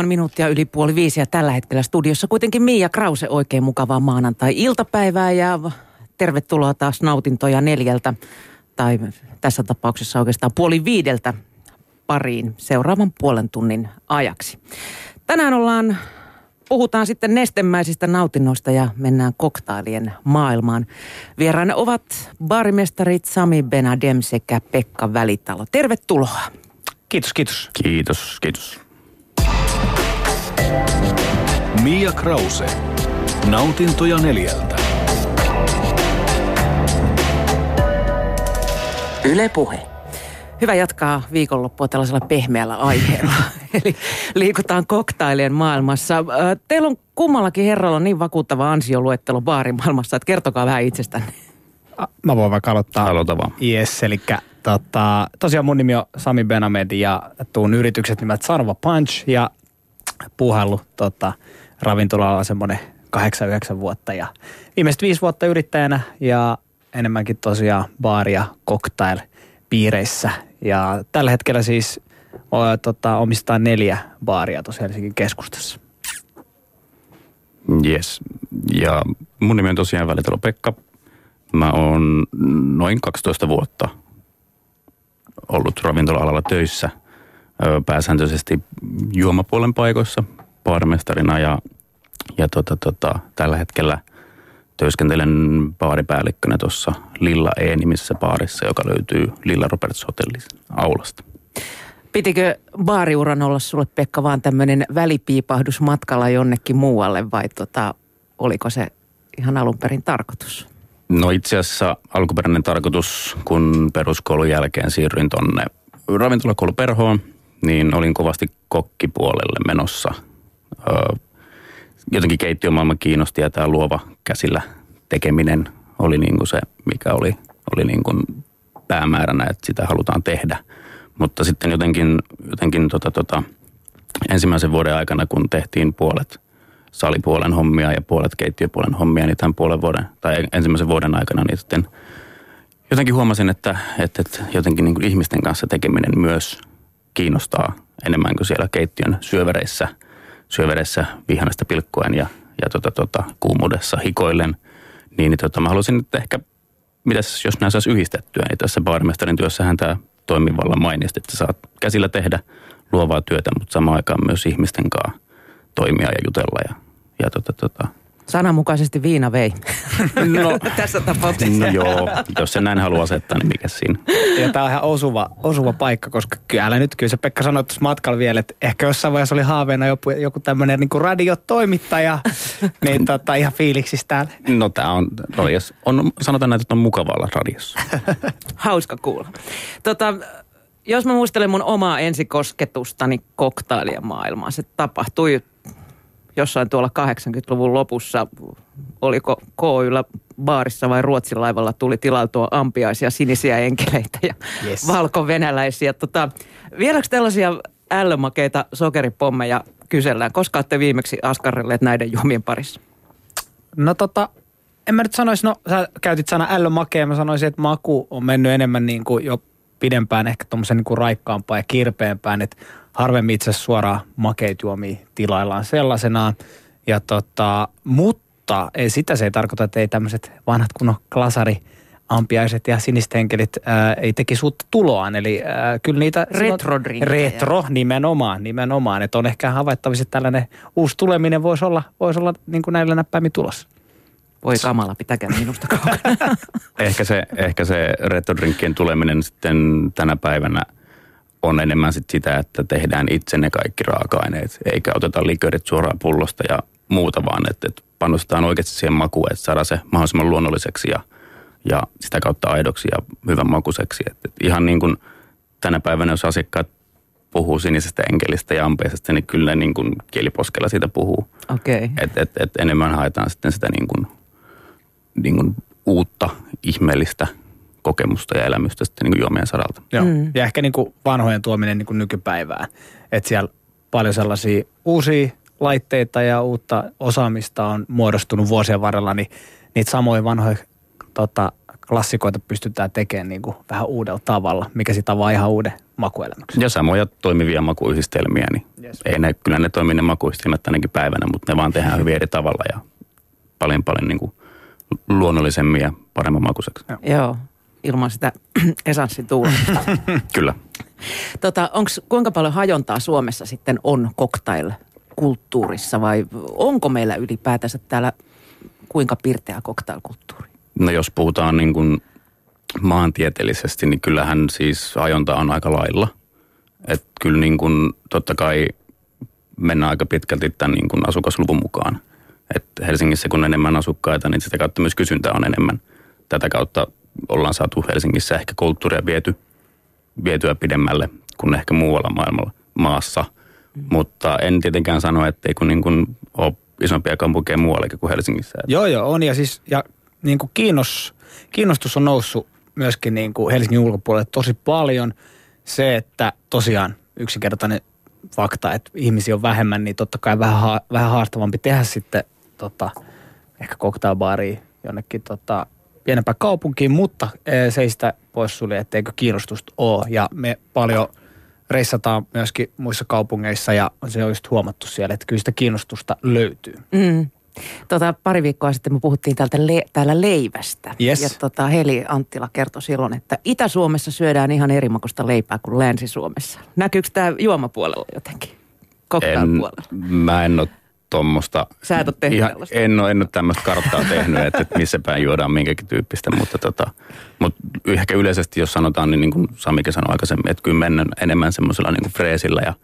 on minuuttia yli puoli viisi ja tällä hetkellä studiossa kuitenkin Mia Krause oikein mukavaa maanantai-iltapäivää ja tervetuloa taas nautintoja neljältä tai tässä tapauksessa oikeastaan puoli viideltä pariin seuraavan puolen tunnin ajaksi. Tänään ollaan, puhutaan sitten nestemäisistä nautinnoista ja mennään koktailien maailmaan. Vieraana ovat baarimestarit Sami Benadem sekä Pekka Välitalo. Tervetuloa. Kiitos, kiitos. Kiitos, kiitos. Mia Krause. Nautintoja neljältä. Yle Puhe. Hyvä jatkaa viikonloppua tällaisella pehmeällä aiheella. Eli liikutaan koktailien maailmassa. Teillä on kummallakin herralla niin vakuuttava ansioluettelo baarimaailmassa, että kertokaa vähän itsestänne. Mä voin vaikka aloittaa. Aloita vaan. Yes, eli tota, tosiaan mun nimi on Sami Benamed ja tuun yritykset nimeltä Sarva Punch ja puhallu tota, ravintolalla semmoinen 8-9 vuotta ja viimeiset viisi vuotta yrittäjänä ja enemmänkin tosiaan baari- ja cocktail piireissä. Ja tällä hetkellä siis o, tota, omistaa neljä baaria tuossa Helsingin keskustassa. Yes. Ja mun nimi on tosiaan Välitalo Pekka. Mä oon noin 12 vuotta ollut ravintola-alalla töissä. Pääsääntöisesti juomapuolen paikoissa baarimestarina ja, ja tota, tota, tällä hetkellä työskentelen baaripäällikkönä tuossa Lilla E-nimisessä baarissa, joka löytyy Lilla Roberts Hotellin aulasta. Pitikö baariuran olla sulle Pekka vaan tämmöinen välipiipahdus matkalla jonnekin muualle vai tota, oliko se ihan alun perin tarkoitus? No itse asiassa alkuperäinen tarkoitus, kun peruskoulun jälkeen siirryin tonne ravintolakoulu Perhoon, niin olin kovasti kokkipuolelle menossa. Jotenkin keittiömaailma kiinnosti ja tämä luova käsillä tekeminen oli niin kuin se, mikä oli, oli niin kuin päämääränä, että sitä halutaan tehdä. Mutta sitten jotenkin, jotenkin tota, tota, ensimmäisen vuoden aikana, kun tehtiin puolet salipuolen hommia ja puolet keittiöpuolen hommia, niin tämän puolen vuoden, tai ensimmäisen vuoden aikana, niin sitten jotenkin huomasin, että, että, että jotenkin niin kuin ihmisten kanssa tekeminen myös kiinnostaa enemmän kuin siellä keittiön syövereissä, syövereissä vihannesta pilkkuen ja, ja tota, tota, kuumuudessa hikoillen. Niin, niin tota, mä halusin nyt ehkä, mitäs jos nämä saisi yhdistettyä, niin tässä baarimestarin työssähän tämä toimii vallan mainiasti, että saat käsillä tehdä luovaa työtä, mutta samaan aikaan myös ihmisten kanssa toimia ja jutella ja, ja tota, tota, Sananmukaisesti viina vei. No, Tässä tapauksessa. no joo, jos se näin haluaa asettaa, niin mikä siinä. Ja tämä on ihan osuva, osuva paikka, koska kyllä älä nyt, kyllä se Pekka sanoi tuossa matkalla vielä, että ehkä jossain vaiheessa oli haaveena joku, joku tämmöinen niin radiotoimittaja, niin tota, ihan fiiliksissä täällä. No tämä on, no, jos on, sanotaan näin, että on mukavalla radiossa. Hauska kuulla. Tota, jos mä muistelen mun omaa ensikosketustani koktaalien maailmaan, se tapahtui jossain tuolla 80-luvun lopussa, oliko KYllä baarissa vai Ruotsin laivalla tuli tilailtua ampiaisia sinisiä enkeleitä ja yes. valkovenäläisiä. Tota, vieläkö tällaisia ällömakeita sokeripommeja kysellään? Koska olette viimeksi askarrelleet näiden juomien parissa? No tota, en mä nyt sanoisi, no sä käytit sana ällömakea, mä sanoisin, että maku on mennyt enemmän niin kuin jo pidempään ehkä tuommoisen niin raikkaampaan ja kirpeämpään, että harvemmin itse asiassa suoraan juomia tilaillaan sellaisenaan. Ja tota, mutta ei, sitä se ei tarkoita, että ei tämmöiset vanhat kunnon klasari ampiaiset ja siniset henkelit ää, ei teki suutta tuloaan. Eli ää, kyllä niitä... Retrodrinkkejä. Retro, nimenomaan, nimenomaan. Että on ehkä havaittavissa, että tällainen uusi tuleminen voisi olla, voisi olla niin kuin näillä näppäimin tulossa. Voi kamala, pitäkää minusta kaukana. ehkä se, ehkä se retrodrinkkien tuleminen sitten tänä päivänä on enemmän sit sitä, että tehdään itse ne kaikki raaka-aineet, eikä oteta likörit suoraan pullosta ja muuta, vaan että, että panostetaan oikeasti siihen makuun, että saadaan se mahdollisimman luonnolliseksi ja, ja sitä kautta aidoksi ja hyvän makuiseksi. Että, että ihan niin kuin tänä päivänä, jos asiakkaat puhuu sinisestä enkelistä ja ampeisesta, niin kyllä ne niin kuin kieliposkella siitä puhuu. Okay. Et, et, et enemmän haetaan sitten sitä niin kuin, niin kuin uutta, ihmeellistä kokemusta ja elämystä sitten niin kuin juomien saralta. Joo. Mm. Ja ehkä niin kuin vanhojen tuominen niin kuin nykypäivään. Että siellä paljon sellaisia uusia laitteita ja uutta osaamista on muodostunut vuosien varrella, niin niitä samoja vanhoja tota, klassikoita pystytään tekemään niin kuin vähän uudella tavalla, mikä sitä avaa ihan uuden makuelämyksen. Ja samoja toimivia makuyhdistelmiä, niin Yes. ei ne, kyllä ne toimii ne makuyhdistelmät tänäkin päivänä, mutta ne vaan tehdään hyvin eri tavalla ja paljon paljon niin kuin luonnollisemmin ja paremman makuiseksi. Joo, ilman sitä esanssin tuulesta. Kyllä. tota, onks, kuinka paljon hajontaa Suomessa sitten on cocktail-kulttuurissa vai onko meillä ylipäätänsä täällä kuinka pirteä cocktail-kulttuuri? No jos puhutaan niin kuin maantieteellisesti, niin kyllähän siis ajonta on aika lailla. Että kyllä niin kuin totta kai mennään aika pitkälti tämän niin kuin asukasluvun mukaan. Et Helsingissä kun on enemmän asukkaita, niin sitä kautta myös kysyntä on enemmän. Tätä kautta ollaan saatu Helsingissä ehkä kulttuuria viety, vietyä pidemmälle kuin ehkä muualla maailmalla maassa. Mm. Mutta en tietenkään sano, ettei kun niin kuin ole isompia kaupunkeja muuallakin kuin Helsingissä. Joo, joo, on. Ja siis ja niin kuin kiinnos, kiinnostus on noussut myöskin niin kuin Helsingin ulkopuolelle tosi paljon. Se, että tosiaan yksinkertainen fakta, että ihmisiä on vähemmän, niin totta kai vähän, ha- vähän haastavampi tehdä sitten tota, ehkä cocktailbaaria jonnekin tota, pienempään kaupunkiin, mutta eh, se ei sitä poissulje, etteikö kiinnostusta ole. Ja me paljon reissataan myöskin muissa kaupungeissa ja se on just huomattu siellä, että kyllä sitä kiinnostusta löytyy. Mm. Tota, pari viikkoa sitten me puhuttiin täältä le- täällä leivästä. Yes. Ja tota, Heli Anttila kertoi silloin, että Itä-Suomessa syödään ihan eri makusta leipää kuin Länsi-Suomessa. Näkyykö tämä juomapuolella jotenkin? Cocktail-puolella? Mä en ole tuommoista. Sä et ole tehnyt tällaista. En ole, en ole tämmöistä karttaa tehnyt, että, että missä päin juodaan minkäkin tyyppistä, mutta, tota, mutta ehkä yleisesti jos sanotaan, niin, niin kuin Samikin sanoi aikaisemmin, että kyllä mennään enemmän semmoisella niin kuin freesillä ja,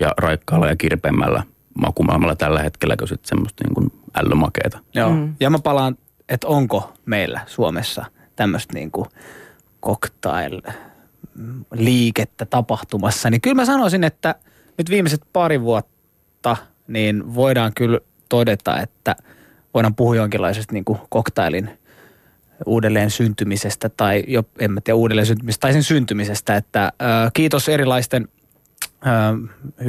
ja raikkaalla ja kirpeämmällä makumaailmalla tällä hetkellä kuin sitten semmoista niin kuin ällömakeita. Joo. Mm. Ja mä palaan, että onko meillä Suomessa tämmöistä niinku cocktail-liikettä tapahtumassa. Niin kyllä mä sanoisin, että nyt viimeiset pari vuotta niin voidaan kyllä todeta, että voidaan puhua jonkinlaisesta niinku cocktailin uudelleen syntymisestä tai jo, en mä tiedä uudelleen syntymisestä tai sen syntymisestä, että ö, kiitos erilaisten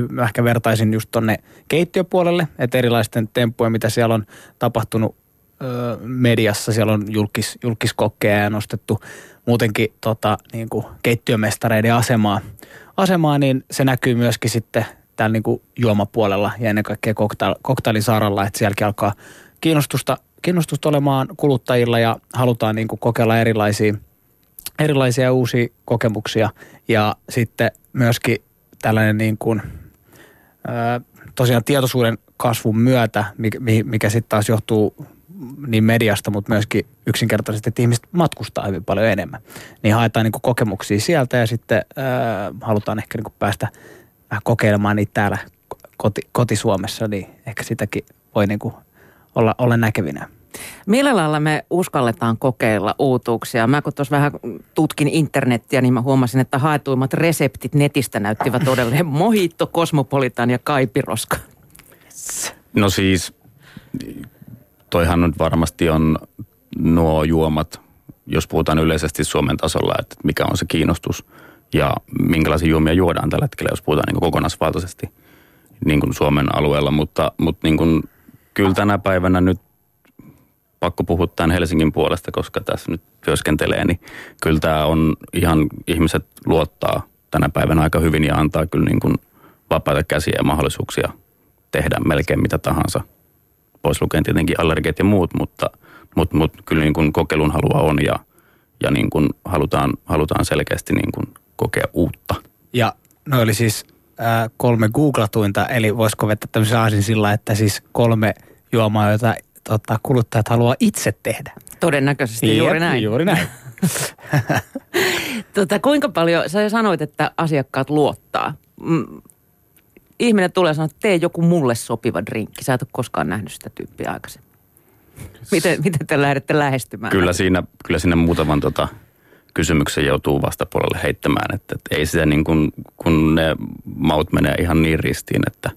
mä ehkä vertaisin just tonne keittiöpuolelle, että erilaisten temppujen, mitä siellä on tapahtunut mediassa, siellä on julkis, julkiskokkeja ja nostettu muutenkin tota, niin kuin keittiömestareiden asemaa, asemaa, niin se näkyy myöskin sitten täällä niin kuin juomapuolella ja ennen kaikkea cocktail, cocktailin saralla, että sielläkin alkaa kiinnostusta, kiinnostusta olemaan kuluttajilla ja halutaan niin kuin kokeilla erilaisia erilaisia uusia kokemuksia ja sitten myöskin tällainen niin kuin, tosiaan tietoisuuden kasvun myötä, mikä, mi- mikä sitten taas johtuu niin mediasta, mutta myöskin yksinkertaisesti, että ihmiset matkustaa hyvin paljon enemmän. Niin haetaan niin kokemuksia sieltä ja sitten ää, halutaan ehkä niin päästä vähän kokeilemaan niitä täällä koti, koti-Suomessa, niin ehkä sitäkin voi niin kuin olla, olla näkevinä. Millä lailla me uskalletaan kokeilla uutuuksia? Mä kun tuossa vähän tutkin internettiä, niin mä huomasin, että haetuimmat reseptit netistä näyttivät todella mojitto, kosmopolitan ja kaipiroska. No siis, toihan nyt varmasti on nuo juomat, jos puhutaan yleisesti Suomen tasolla, että mikä on se kiinnostus ja minkälaisia juomia juodaan tällä hetkellä, jos puhutaan niin kokonaisvaltaisesti niin kuin Suomen alueella. Mutta, mutta niin kuin, kyllä tänä päivänä nyt pakko puhua tämän Helsingin puolesta, koska tässä nyt työskentelee, niin kyllä tämä on ihan, ihmiset luottaa tänä päivänä aika hyvin ja antaa kyllä niin kuin vapaita käsiä ja mahdollisuuksia tehdä melkein mitä tahansa. Pois lukien tietenkin allergiat ja muut, mutta, mutta, mutta kyllä niin kuin kokeilun halua on ja, ja niin kuin halutaan, halutaan selkeästi niin kuin kokea uutta. Ja no oli siis äh, kolme googlatuinta, eli voisiko vetää tämmöisen aasin sillä, että siis kolme juomaa, joita tota, kuluttajat haluaa itse tehdä. Todennäköisesti juuri Jep, näin. Juuri näin. Tota, kuinka paljon, sä jo sanoit, että asiakkaat luottaa. Mm, ihminen tulee sanoa, että tee joku mulle sopiva drinkki. Sä et ole koskaan nähnyt sitä tyyppiä aikaisemmin. Miten, miten te lähdette lähestymään? Kyllä siinä, kyllä siinä muutaman tota, kysymyksen joutuu vastapuolelle heittämään, että, että ei sitä niin kuin, kun ne maut menee ihan niin ristiin, että,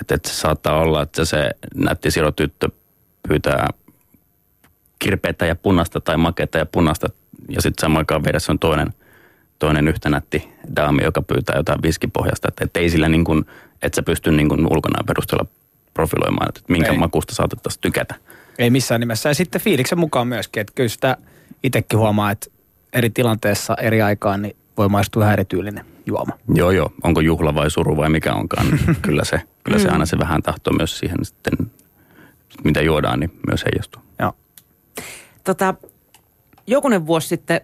että, että se saattaa olla, että se nätti sirotyttö pyytää kirpeitä ja punasta tai makeita ja punasta ja sitten samaan aikaan vieressä on toinen, toinen yhtä nätti daami, joka pyytää jotain viskipohjasta, että, että ei sillä niin kuin, että sä pysty niin kuin ulkonaan perusteella profiloimaan, että minkä Ei. makusta saatettaisiin tykätä. Ei missään nimessä. Ja sitten fiiliksen mukaan myöskin, että kyllä sitä itsekin huomaa, että eri tilanteessa eri aikaan niin voi maistua ihan erityylinen juoma. Joo, joo. Onko juhla vai suru vai mikä onkaan. niin kyllä se, kyllä se aina se vähän tahtoo myös siihen sitten, mitä juodaan, niin myös heijastuu. Joo. Tota, jokunen vuosi sitten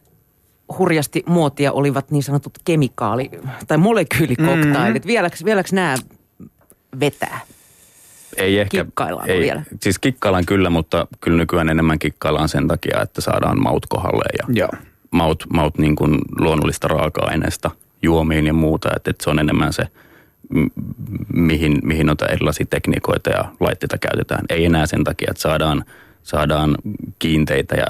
hurjasti muotia olivat niin sanotut kemikaali- tai molekyylikoktailit. Mm-hmm. Vieläks, vieläks nämä vetää? Ei ehkä, Kikkaillaan ei, vielä. Siis kikkaillaan kyllä, mutta kyllä nykyään enemmän kikkaillaan sen takia, että saadaan maut kohdalle ja Joo. Maut, maut niin kuin luonnollista raaka-aineesta juomiin ja muuta. Että, että se on enemmän se, mihin, mihin noita erilaisia tekniikoita ja laitteita käytetään. Ei enää sen takia, että saadaan, saadaan kiinteitä ja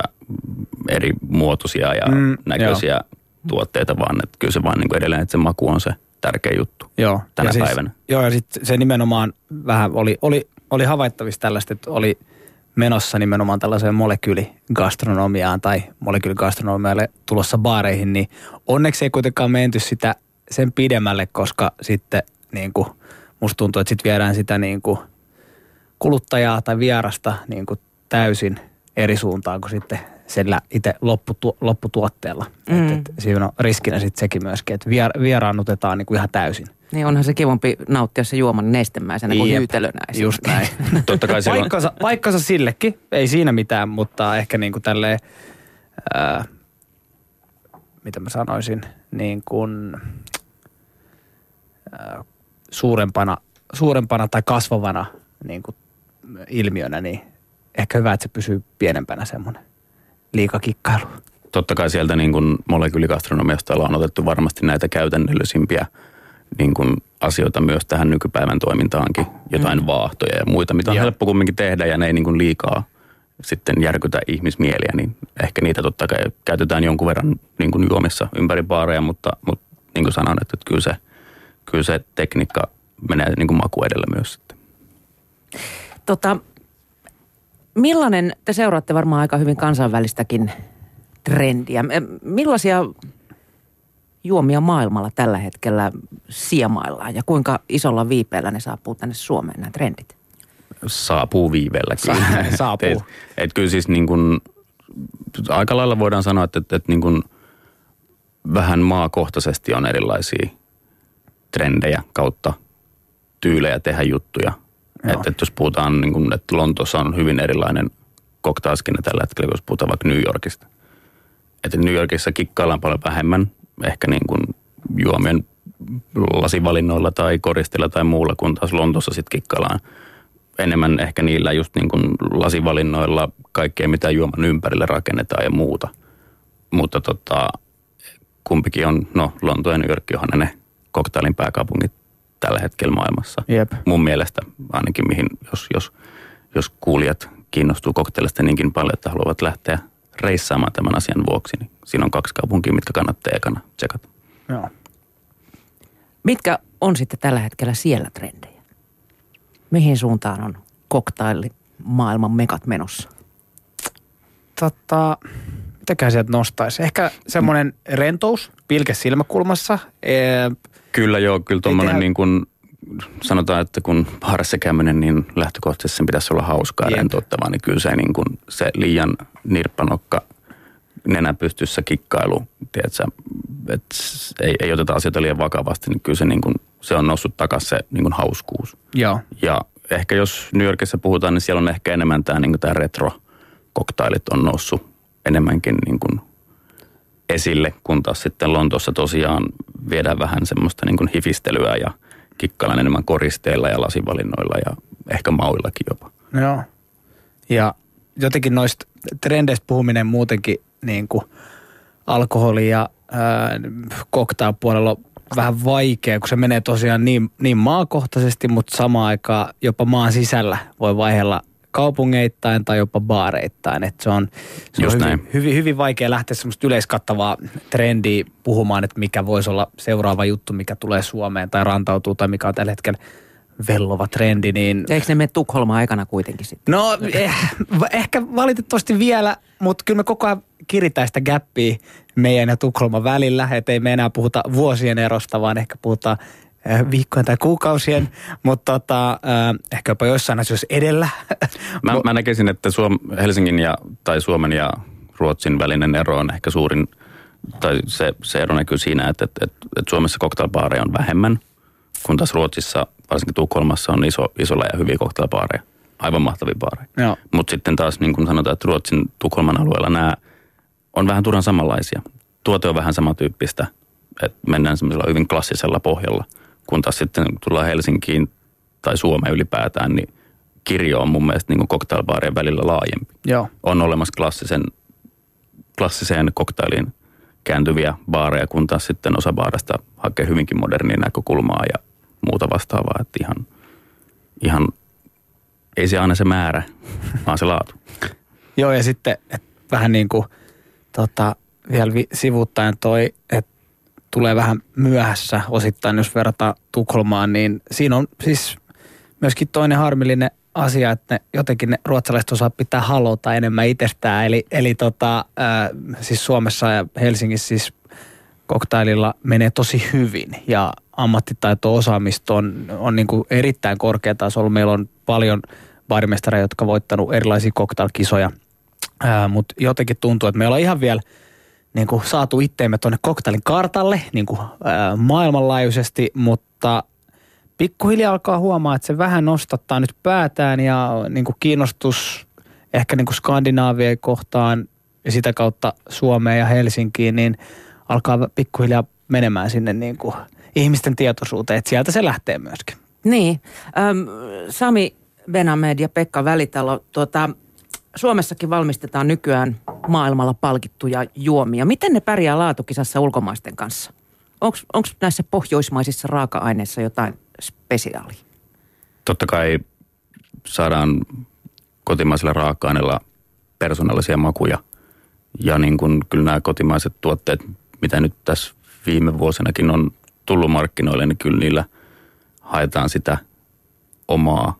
eri muotoisia ja Mm, näköisiä tuotteita, vaan että kyllä se vaan niin kuin edelleen, että se maku on se tärkeä juttu. Joo. Tänä ja siis, päivänä. Joo, ja sitten se nimenomaan vähän oli, oli, oli havaittavissa tällaista, että oli menossa nimenomaan tällaiseen molekyyligastronomiaan tai molekyyligastronomialle tulossa baareihin, niin onneksi ei kuitenkaan menty sitä sen pidemmälle, koska sitten niin kuin, musta tuntuu, että sitten viedään sitä niin kuin kuluttajaa tai vierasta niin kuin täysin eri suuntaan kuin sitten sillä itse lopputu, lopputuotteella. Mm. Et, et siinä on riskinä sitten sekin myöskin, että vier, vieraannutetaan niin kuin ihan täysin. Niin onhan se kivompi nauttia se juoman nestemäisenä kuin Jep. hyytelönä. Just näin. Totta kai silloin, paikkansa, paikkansa sillekin, ei siinä mitään, mutta ehkä niin kuin tälleen, ää, mitä mä sanoisin, niin kuin ää, suurempana, suurempana tai kasvavana niin kuin ilmiönä, niin ehkä hyvä, että se pysyy pienempänä semmoinen liikakikkailu. totta kai sieltä niin kuin molekyyligastronomiasta ollaan otettu varmasti näitä käytännöllisimpiä niin kuin asioita myös tähän nykypäivän toimintaankin. Jotain mm. vaahtoja ja muita, mitä on Joo. helppo kumminkin tehdä ja ne ei niin kuin liikaa sitten järkytä ihmismieliä, niin ehkä niitä totta kai käytetään jonkun verran niin kuin juomissa ympäri baareja, mutta, mutta niin kuin sanoin, että kyllä se, kyllä se tekniikka menee niin kuin maku edellä myös sitten. Tota, millainen, te seuraatte varmaan aika hyvin kansainvälistäkin trendiä. Millaisia juomia maailmalla tällä hetkellä siemaillaan ja kuinka isolla viipeellä ne saapuu tänne Suomeen nämä trendit? saapuu viiveellä kyllä. Sa- saapuu. Et, et kyllä siis niin kuin, aika lailla voidaan sanoa, että, että, että niin kuin vähän maakohtaisesti on erilaisia trendejä kautta tyylejä tehdä juttuja. Joo. Että, että jos puhutaan, niin kuin, että Lontoossa on hyvin erilainen koktailskina tällä hetkellä, jos puhutaan vaikka New Yorkista. Että New Yorkissa kikkaillaan paljon vähemmän, ehkä niin kuin juomien lasivalinnoilla tai koristilla tai muulla, kun taas Lontoossa sitten kikkaillaan enemmän ehkä niillä just niin kuin lasivalinnoilla kaikkea, mitä juoman ympärille rakennetaan ja muuta. Mutta tota, kumpikin on, no Lonto ja New York onhan ne koktailin pääkaupungit tällä hetkellä maailmassa. Jep. Mun mielestä ainakin, mihin, jos, jos, jos kuulijat kiinnostuu koktailista niinkin paljon, että haluavat lähteä reissaamaan tämän asian vuoksi, niin siinä on kaksi kaupunkia, mitkä kannattaa ekana tsekata. Joo. Mitkä on sitten tällä hetkellä siellä trendejä? Mihin suuntaan on koktaili maailman mekat menossa? Tota, mitäkään sieltä nostaisi? Ehkä semmoinen rentous, pilke silmäkulmassa. Ee, Kyllä joo, kyllä tuommoinen tehdä- niin kuin, sanotaan, että kun baarissa käyminen, niin lähtökohtaisesti sen pitäisi olla hauskaa ja rentouttavaa, niin kyllä se, niin kuin, se liian nirppanokka nenä pystyssä kikkailu, tiedätkö, että ei, ei oteta asioita liian vakavasti, niin kyllä se, niin kuin, se on noussut takaisin se niin kuin hauskuus. joo. Ja ehkä jos New Yorkissa puhutaan, niin siellä on ehkä enemmän tämä, niin tämä retro-koktailit on noussut enemmänkin niin kuin esille, kun taas sitten Lontoossa tosiaan viedään vähän semmoista niin kuin hifistelyä ja kikkaillaan enemmän koristeilla ja lasivalinnoilla ja ehkä mauillakin jopa. Joo. Ja jotenkin noista trendeistä puhuminen muutenkin niin kuin alkoholi- ja ää, cocktail-puolella on vähän vaikea, kun se menee tosiaan niin, niin maakohtaisesti, mutta samaan aikaan jopa maan sisällä voi vaihella kaupungeittain tai jopa baareittain. Et se on, se on Just hyvin, näin. hyvin, hyvin vaikea lähteä semmoista yleiskattavaa trendiä puhumaan, että mikä voisi olla seuraava juttu, mikä tulee Suomeen tai rantautuu tai mikä on tällä hetkellä vellova trendi, niin Eikö ne mene Tukholmaan aikana kuitenkin sitten? No eh, ehkä valitettavasti vielä, mutta kyllä me koko ajan kiritään sitä gappia meidän ja Tukholman välillä, että ei me enää puhuta vuosien erosta, vaan ehkä puhutaan viikkojen tai kuukausien, mutta tota, eh, ehkä jopa joissain asioissa edellä. Mä, mä näkisin, että Suom, Helsingin ja, tai Suomen ja Ruotsin välinen ero on ehkä suurin, tai se, se ero näkyy siinä, että, että, että, että Suomessa cocktailbaareja on vähemmän, kun taas Ruotsissa, varsinkin Tukholmassa, on iso, isolla ja hyviä cocktailbaareja. Aivan mahtavia baareja. Mutta sitten taas niin kuin sanotaan, että Ruotsin Tukholman alueella nämä on vähän turhan samanlaisia. Tuote on vähän samantyyppistä, että mennään semmoisella hyvin klassisella pohjalla. Kun taas sitten kun tullaan Helsinkiin tai Suomeen ylipäätään, niin kirjo on mun mielestä niin cocktailbaarien välillä laajempi. Joo. On olemassa klassisen, klassiseen cocktailiin kääntyviä baareja, kun taas sitten osa baarista hakee hyvinkin modernia näkökulmaa ja muuta vastaavaa. Että ihan, ihan ei se aina se määrä, vaan se laatu. Joo, ja sitten et vähän niin kuin tota, vielä vi- sivuuttaen toi, että tulee vähän myöhässä osittain, jos verrataan Tukholmaan, niin siinä on siis myöskin toinen harmillinen asia, että ne, jotenkin ne ruotsalaiset osaa pitää halota enemmän itsestään. Eli, eli tota, ää, siis Suomessa ja Helsingissä siis koktaililla menee tosi hyvin ja ammattitaito osaamista on, on niin kuin erittäin korkeatasolla. Meillä on paljon baarimestareja, jotka on voittanut erilaisia koktailkisoja, mutta jotenkin tuntuu, että me ollaan ihan vielä niin kuin saatu itteemme tuonne koktailin kartalle niin kuin, ää, maailmanlaajuisesti, mutta pikkuhiljaa alkaa huomaa, että se vähän nostattaa nyt päätään ja niin kuin kiinnostus ehkä niin kuin Skandinaavia kohtaan ja sitä kautta Suomeen ja Helsinkiin, niin alkaa pikkuhiljaa menemään sinne niin kuin ihmisten tietoisuuteen, että sieltä se lähtee myöskin. Niin. Öm, Sami Benamed ja Pekka Välitalo, tuota, Suomessakin valmistetaan nykyään maailmalla palkittuja juomia. Miten ne pärjää laatukisassa ulkomaisten kanssa? Onko näissä pohjoismaisissa raaka-aineissa jotain spesiaalia? Totta kai saadaan kotimaisella raaka-aineella persoonallisia makuja. Ja niin kuin kyllä nämä kotimaiset tuotteet, mitä nyt tässä viime vuosinakin on tullut markkinoille, niin kyllä niillä haetaan sitä omaa,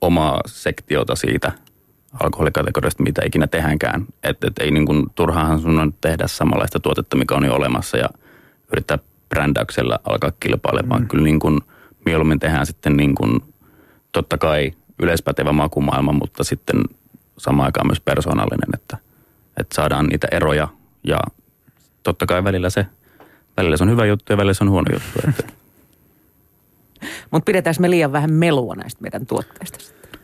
omaa sektiota siitä alkoholikategoriasta, mitä ikinä tehdäänkään. Että et ei niin kuin, turhaahan sun on tehdä samanlaista tuotetta, mikä on jo olemassa ja yrittää brändäyksellä alkaa kilpailemaan. Mm. Kyllä niin kuin, mieluummin tehdään sitten niin kuin, totta kai yleispätevä makumaailma, mutta sitten samaan aikaan myös persoonallinen, että, että saadaan niitä eroja ja totta kai välillä se, välillä se on hyvä juttu ja välillä se on huono juttu. Että Mutta pidetäänkö me liian vähän melua näistä meidän tuotteista sitten?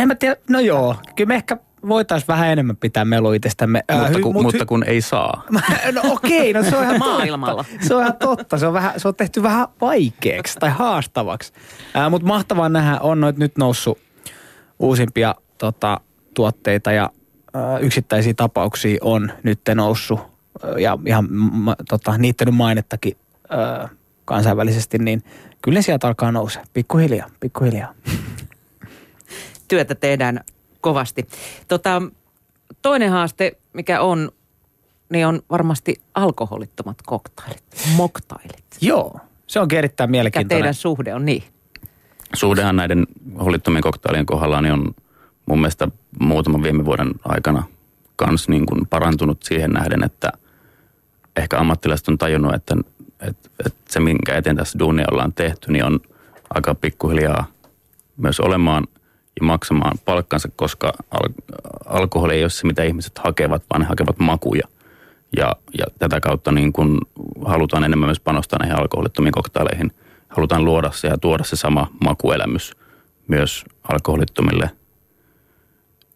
En mä tiedä, no joo, kyllä me ehkä voitaisiin vähän enemmän pitää melu itsestämme. Ää, mutta, hy- kun, mut mutta hy- kun ei saa. No okei, no se on ihan Maailmalla. totta. Se on ihan totta. Se on, vähän, se on tehty vähän vaikeaksi tai haastavaksi. Mutta mahtavaa nähdä, on noit nyt noussut uusimpia tota, tuotteita ja ää, yksittäisiä tapauksia on nyt noussut. Ja ihan ma, tota, niittänyt mainettakin ää, kansainvälisesti, niin kyllä sieltä alkaa nousee. Pikkuhiljaa, pikkuhiljaa. Työtä tehdään kovasti. Tota, toinen haaste, mikä on, niin on varmasti alkoholittomat koktailit, moktailit. Joo, se onkin erittäin Mikä mielenkiintoinen. teidän suhde on niin? Suhdehan näiden hollittomien koktailien kohdalla niin on mun mielestä muutaman viime vuoden aikana kans niin kuin parantunut siihen nähden, että ehkä ammattilaiset on tajunnut, että, että, että se minkä eteen tässä duunia ollaan tehty, niin on aika pikkuhiljaa myös olemaan ja maksamaan palkkansa, koska al- alkoholi ei ole se, mitä ihmiset hakevat, vaan ne hakevat makuja. Ja, ja tätä kautta niin kun halutaan enemmän myös panostaa näihin alkoholittomiin koktaileihin. Halutaan luoda se ja tuoda se sama makuelämys myös alkoholittomille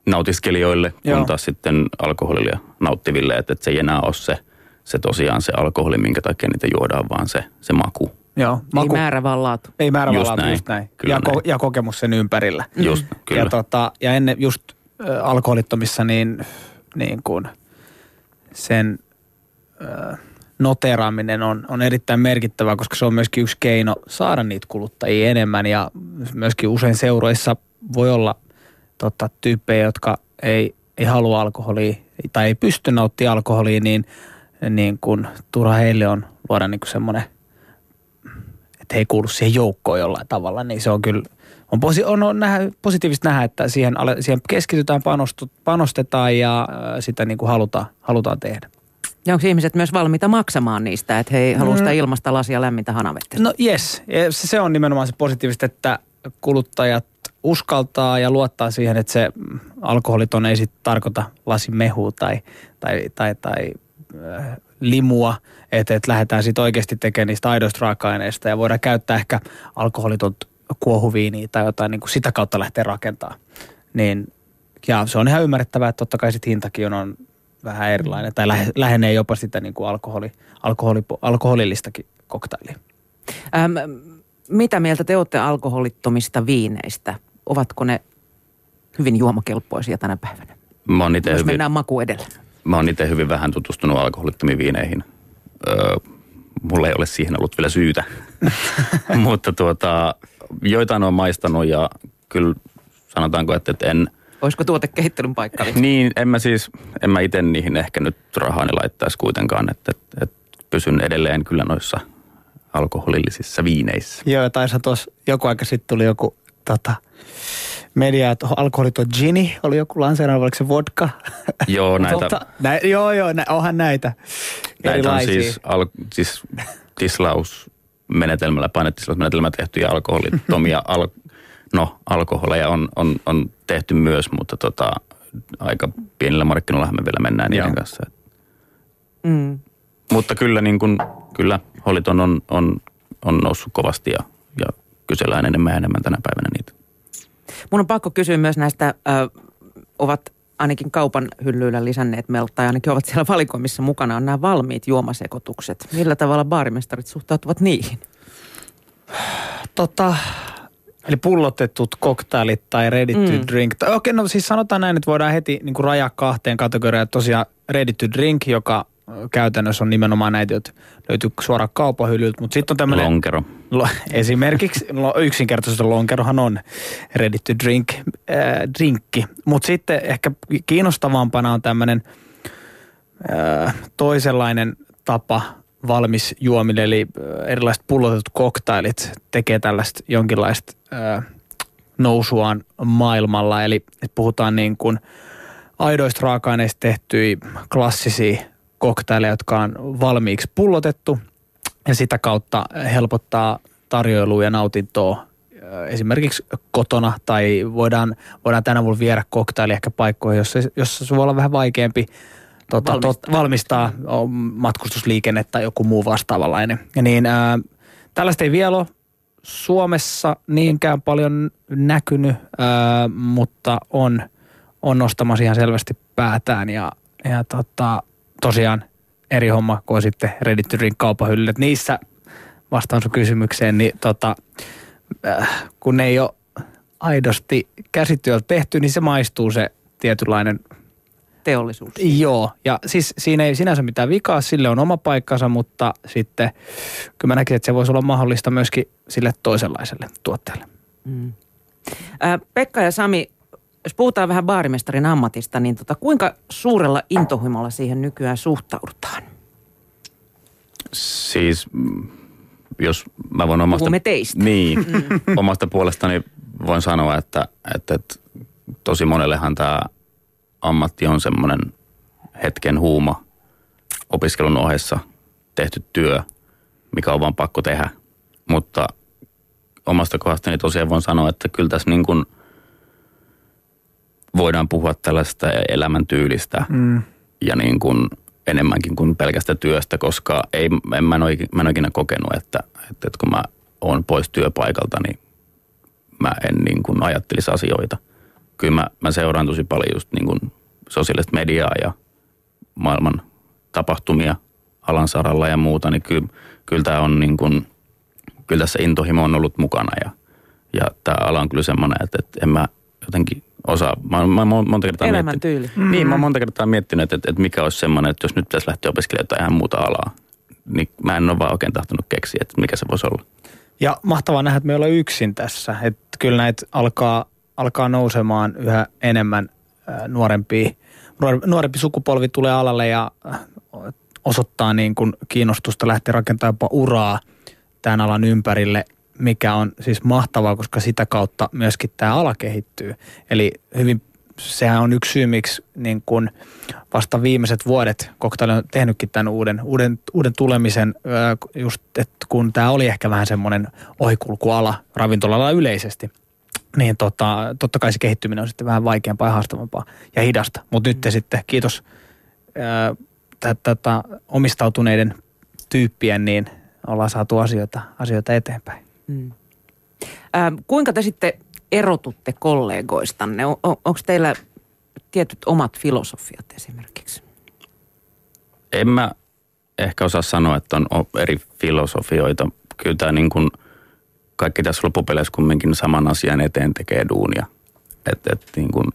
nautiskelijoille, Joo. kun taas sitten alkoholia nauttiville, että, että se ei enää ole se, se tosiaan se alkoholi, minkä takia niitä juodaan, vaan se, se maku. Joo, Ei määrä vaan laatu. Ei määrä Just vaan näin. just näin. Kyllä ja, ko- näin. ja kokemus sen ympärillä. Just, kyllä. Ja, tota, ja ennen just äh, alkoholittomissa niin, niin kuin sen äh, noteraaminen on, on erittäin merkittävää, koska se on myöskin yksi keino saada niitä kuluttajia enemmän ja myöskin usein seuroissa voi olla tota, tyyppejä, jotka ei, ei halua alkoholia tai ei pysty nauttimaan alkoholia, niin, niin kuin turha heille on luoda niin kuin semmoinen että he ei kuulu siihen joukkoon jollain tavalla, niin se on kyllä, on, posi, on, on nähdä, positiivista nähdä, että siihen, siihen keskitytään, panostu, panostetaan ja äh, sitä niin kuin halutaan, halutaan tehdä. Ja onko ihmiset myös valmiita maksamaan niistä, että he ei halua sitä ilmasta lasia lämmintä hanavettä? No yes, se on nimenomaan se positiivista, että kuluttajat uskaltaa ja luottaa siihen, että se alkoholiton ei sitten tarkoita lasin mehua tai, tai, tai, tai äh, limua, että, että lähdetään sitten oikeasti tekemään niistä aidoista raaka-aineista ja voidaan käyttää ehkä alkoholiton kuohuviiniä tai jotain niin kuin sitä kautta lähteä rakentamaan. Niin, ja se on ihan ymmärrettävää, että totta kai sitten hintakin on, on vähän erilainen tai lähe, lähenee jopa sitä niin kuin alkoholi, alkoholi, alkoholillistakin koktailia. Ähm, mitä mieltä te olette alkoholittomista viineistä? Ovatko ne hyvin juomakelpoisia tänä päivänä? Mä oon itse hyvin, mennään maku edellä. Mä oon itse hyvin vähän tutustunut alkoholittomiin viineihin. Öö, mulla ei ole siihen ollut vielä syytä. Mutta tuota, joitain on maistanut ja kyllä sanotaanko, että, että en... Olisiko tuotekehittelyn paikka? Niin, en mä siis, en mä itse niihin ehkä nyt rahaani laittaisi kuitenkaan, että, että, että pysyn edelleen kyllä noissa alkoholillisissa viineissä. Joo, taisi tuossa joku aika sitten tuli joku tota, media, että alkoholiton gini oli joku lanseerannut, oliko se vodka? Joo, näitä, Tota, nä, joo, joo, nä, onhan näitä. näitä on siis, al, siis tislausmenetelmällä, painetislausmenetelmällä tehtyjä alkoholittomia, al, no alkoholeja on, on, on tehty myös, mutta tota, aika pienillä markkinoilla me vielä mennään niiden Joo. kanssa. Mm. Mutta kyllä, niin kuin, kyllä holiton on, on, on noussut kovasti ja, ja kysellään enemmän ja enemmän tänä päivänä niitä. Mun on pakko kysyä myös näistä, ö, ovat ainakin kaupan hyllyillä lisänneet meiltä, tai ainakin ovat siellä valikoimissa mukana, on nämä valmiit juomasekotukset. Millä tavalla baarimestarit suhtautuvat niihin? Tota, eli pullotetut koktailit tai ready to Mm. drink. Okei, no siis sanotaan näin, että voidaan heti niin kuin rajaa kahteen kategoriaan. Tosiaan ready to drink, joka käytännössä on nimenomaan näitä, joita löytyy suoraan kaupan hyllyltä. Mutta sitten on tämmöinen... Lonkero. Lo, esimerkiksi lo, yksinkertaisesti lonkerohan on ready to drink äh, drinkki. Mutta sitten ehkä kiinnostavampana on tämmöinen äh, toisenlainen tapa valmis juomille, eli äh, erilaiset pullotetut koktailit tekee tällaista jonkinlaista äh, nousuaan maailmalla. Eli puhutaan niin kuin aidoista raaka-aineista tehtyjä klassisia koktaileja, jotka on valmiiksi pullotettu ja sitä kautta helpottaa tarjoilua ja nautintoa esimerkiksi kotona tai voidaan, voidaan tänä vuonna viedä koktaili ehkä paikkoihin, jossa, jossa se voi olla vähän vaikeampi tota, Valmistaa. tot, valmistaa matkustusliikenne tai joku muu vastaavanlainen. Ja niin, ää, tällaista ei vielä ole Suomessa niinkään paljon näkynyt, ää, mutta on, on nostamassa ihan selvästi päätään ja, ja tota, tosiaan eri homma kuin sitten Ready to Drink kaupahyllyt. Niissä vastaan sun kysymykseen, niin tota, äh, kun ne ei ole aidosti käsityöllä tehty, niin se maistuu se tietynlainen Teollisuus. Joo, ja siis siinä ei sinänsä mitään vikaa, sille on oma paikkansa, mutta sitten kyllä mä näkisin, että se voisi olla mahdollista myöskin sille toisenlaiselle tuotteelle. Mm. Ää, Pekka ja Sami, jos puhutaan vähän baarimestarin ammatista, niin tota, kuinka suurella intohimolla siihen nykyään suhtaudutaan? Siis mm, jos mä voin omasta... Puhumme teistä. Niin, omasta puolestani voin sanoa, että, että, että tosi monellehan tämä ammatti on semmoinen hetken huuma opiskelun ohessa tehty työ, mikä on vaan pakko tehdä. Mutta omasta kohdastani tosiaan voin sanoa, että kyllä tässä niin kuin voidaan puhua tällaista elämäntyylistä Mm. ja niin kuin enemmänkin kuin pelkästä työstä, koska ei, en, mä, en ole, mä en ole ikinä kokenut, että, että, että kun mä oon pois työpaikalta, niin mä en niin kuin ajattelisi asioita. Kyllä mä, mä seuraan tosi paljon just niin kuin sosiaalista mediaa ja maailman tapahtumia alan saralla ja muuta, niin kyllä, kyllä tämä on niin kuin, kyllä tässä intohimo on ollut mukana ja, ja tämä ala on kyllä semmoinen, että, että en mä jotenkin osaa, mä, mä oon monta kertaa miettinyt, Elämäntyyli. Mm-hmm. Niin, mä oon monta kertaa miettinyt, että, että, mikä olisi semmoinen, että jos nyt pitäisi lähteä opiskelemaan jotain ihan muuta alaa, niin mä en ole vaan oikein tahtonut keksiä, että mikä se voisi olla. Ja mahtavaa nähdä, että me ollaan yksin tässä. Että kyllä näitä alkaa, alkaa nousemaan yhä enemmän nuorempia, nuor- nuorempi sukupolvi tulee alalle ja osoittaa niin kuin kiinnostusta lähteä rakentamaan jopa uraa tämän alan ympärille, mikä on siis mahtavaa, koska sitä kautta myöskin tämä ala kehittyy. Eli hyvin sehän on yksi syy, miksi niin kun vasta viimeiset vuodet Koktaili on tehnytkin tämän uuden, uuden, uuden tulemisen, just että kun tämä oli ehkä vähän semmoinen ohikulkuala ravintolalla yleisesti, niin tota, totta kai se kehittyminen on sitten vähän vaikeampaa ja haastavampaa ja hidasta. Mutta nyt te sitten, kiitos ää, tätä omistautuneiden tyyppien, niin ollaan saatu asioita, asioita eteenpäin. Mm. Ää, kuinka te sitten erotutte kollegoistanne? On, on, Onko teillä tietyt omat filosofiat esimerkiksi? En mä ehkä osaa sanoa, että on eri filosofioita. Kyllä tämä niin kuin, kaikki tässä loppupeleissä kumminkin saman asian eteen tekee duunia. Että et niin kuin,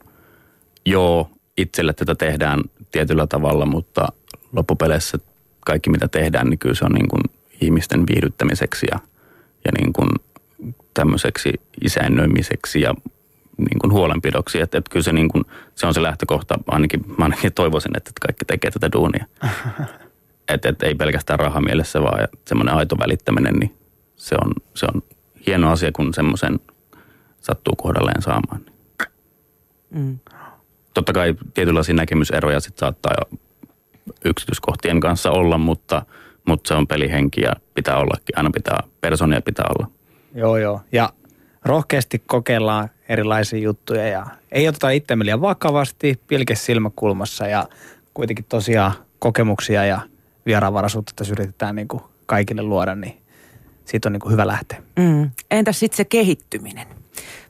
joo, itselle tätä tehdään tietyllä tavalla, mutta loppupeleissä kaikki mitä tehdään, niin kyllä se on niin kuin ihmisten viihdyttämiseksi ja, ja niin kuin tämmöiseksi isännöimiseksi ja niin kuin huolenpidoksi. Että, että kyllä se, niin kuin, se on se lähtökohta, ainakin, mä ainakin toivoisin, että kaikki tekee tätä duunia. että, että ei pelkästään raha mielessä, vaan semmoinen aito välittäminen, niin se on, se on hieno asia, kun semmoisen sattuu kohdalleen saamaan. Mm. Totta kai tietynlaisia näkemyseroja sitten saattaa jo yksityiskohtien kanssa olla, mutta, mutta se on pelihenki ja pitää ollakin. Aina pitää, personia pitää olla. Joo, joo. Ja rohkeasti kokeillaan erilaisia juttuja ja ei oteta itsemme liian vakavasti, pilke silmäkulmassa ja kuitenkin tosiaan kokemuksia ja vieraanvaraisuutta tässä yritetään niin kuin kaikille luoda, niin siitä on niin kuin hyvä lähteä. Mm. Entäs sitten se kehittyminen?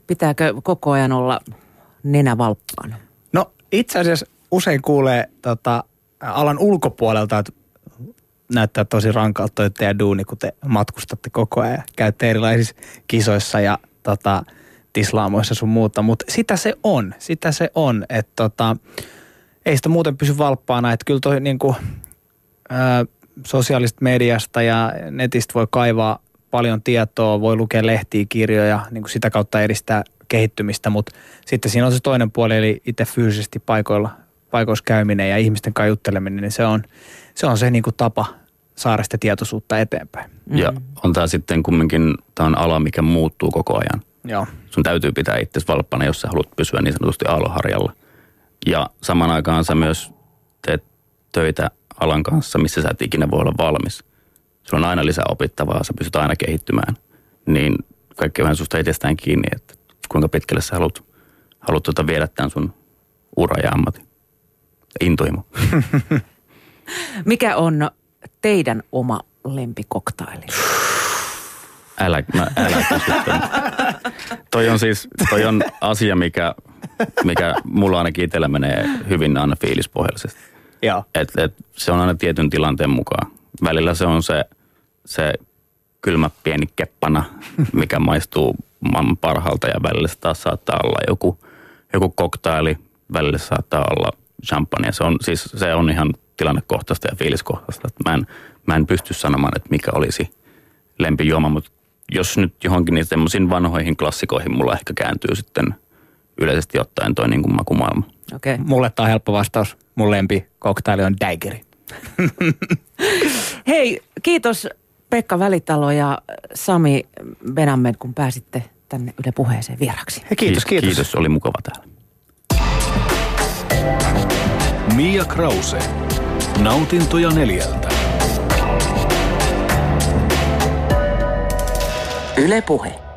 Pitääkö koko ajan olla nenä valppaana? No itse asiassa usein kuulee tota, alan ulkopuolelta, että näyttää tosi rankalta toi teidän duuni, kun te matkustatte koko ajan ja käytte erilaisissa kisoissa ja tota, tislaamoissa sun muuta. Mutta sitä se on, sitä se on, että tota, ei sitä muuten pysy valppaana. Että kyllä toi niinku, ää, sosiaalista mediasta ja netistä voi kaivaa paljon tietoa, voi lukea lehtiä, kirjoja, niin kuin sitä kautta edistää kehittymistä, mutta sitten siinä on se toinen puoli, eli itse fyysisesti paikoilla, paikoissa käyminen ja ihmisten kanssa jutteleminen, niin se on se, on se niin kuin tapa saada sitä tietoisuutta eteenpäin. Ja on tämä sitten kumminkin, tämä on ala, mikä muuttuu koko ajan. Joo. Sun täytyy pitää itse valppana, jos sä haluat pysyä niin sanotusti aaloharjalla. Ja saman aikaan sä myös teet töitä alan kanssa, missä sä et ikinä voi olla valmis. Sulla on aina lisää opittavaa, sä pystyt aina kehittymään. Niin kaikki vähän susta itsestään kiinni, että kuinka pitkälle sä haluat, haluat tuota viedä tämän sun ura ja ammatti. Intoimo. Mikä on teidän oma lempikoktaili? Älä, mä, älä toi on siis, toi on asia, mikä, mikä mulla ainakin itsellä menee hyvin aina fiilispohjaisesti. Joo. Et, et se on aina tietyn tilanteen mukaan. Välillä se on se, se kylmä pieni keppana, mikä maistuu maailman parhaalta ja välillä se taas saattaa olla joku, joku koktaili, välillä saattaa olla champagne. Se on, siis, se on ihan tilannekohtaista ja fiiliskohtaista. Mä en, mä en pysty sanomaan, että mikä olisi lempijuoma, mutta jos nyt johonkin niin semmoisiin vanhoihin klassikoihin mulla ehkä kääntyy sitten yleisesti ottaen toi niin kuin makumaailma. Okay. Mulle tämä on helppo vastaus. Mun lempi koktaili on Daigeri. Hei, kiitos Pekka Välitalo ja Sami Benammed, kun pääsitte tänne Yle Puheeseen vieraksi. Hei, kiitos, kiitos. Kiitos, oli mukava täällä. Mia Krause. Nautintoja neljältä. Yle Puhe.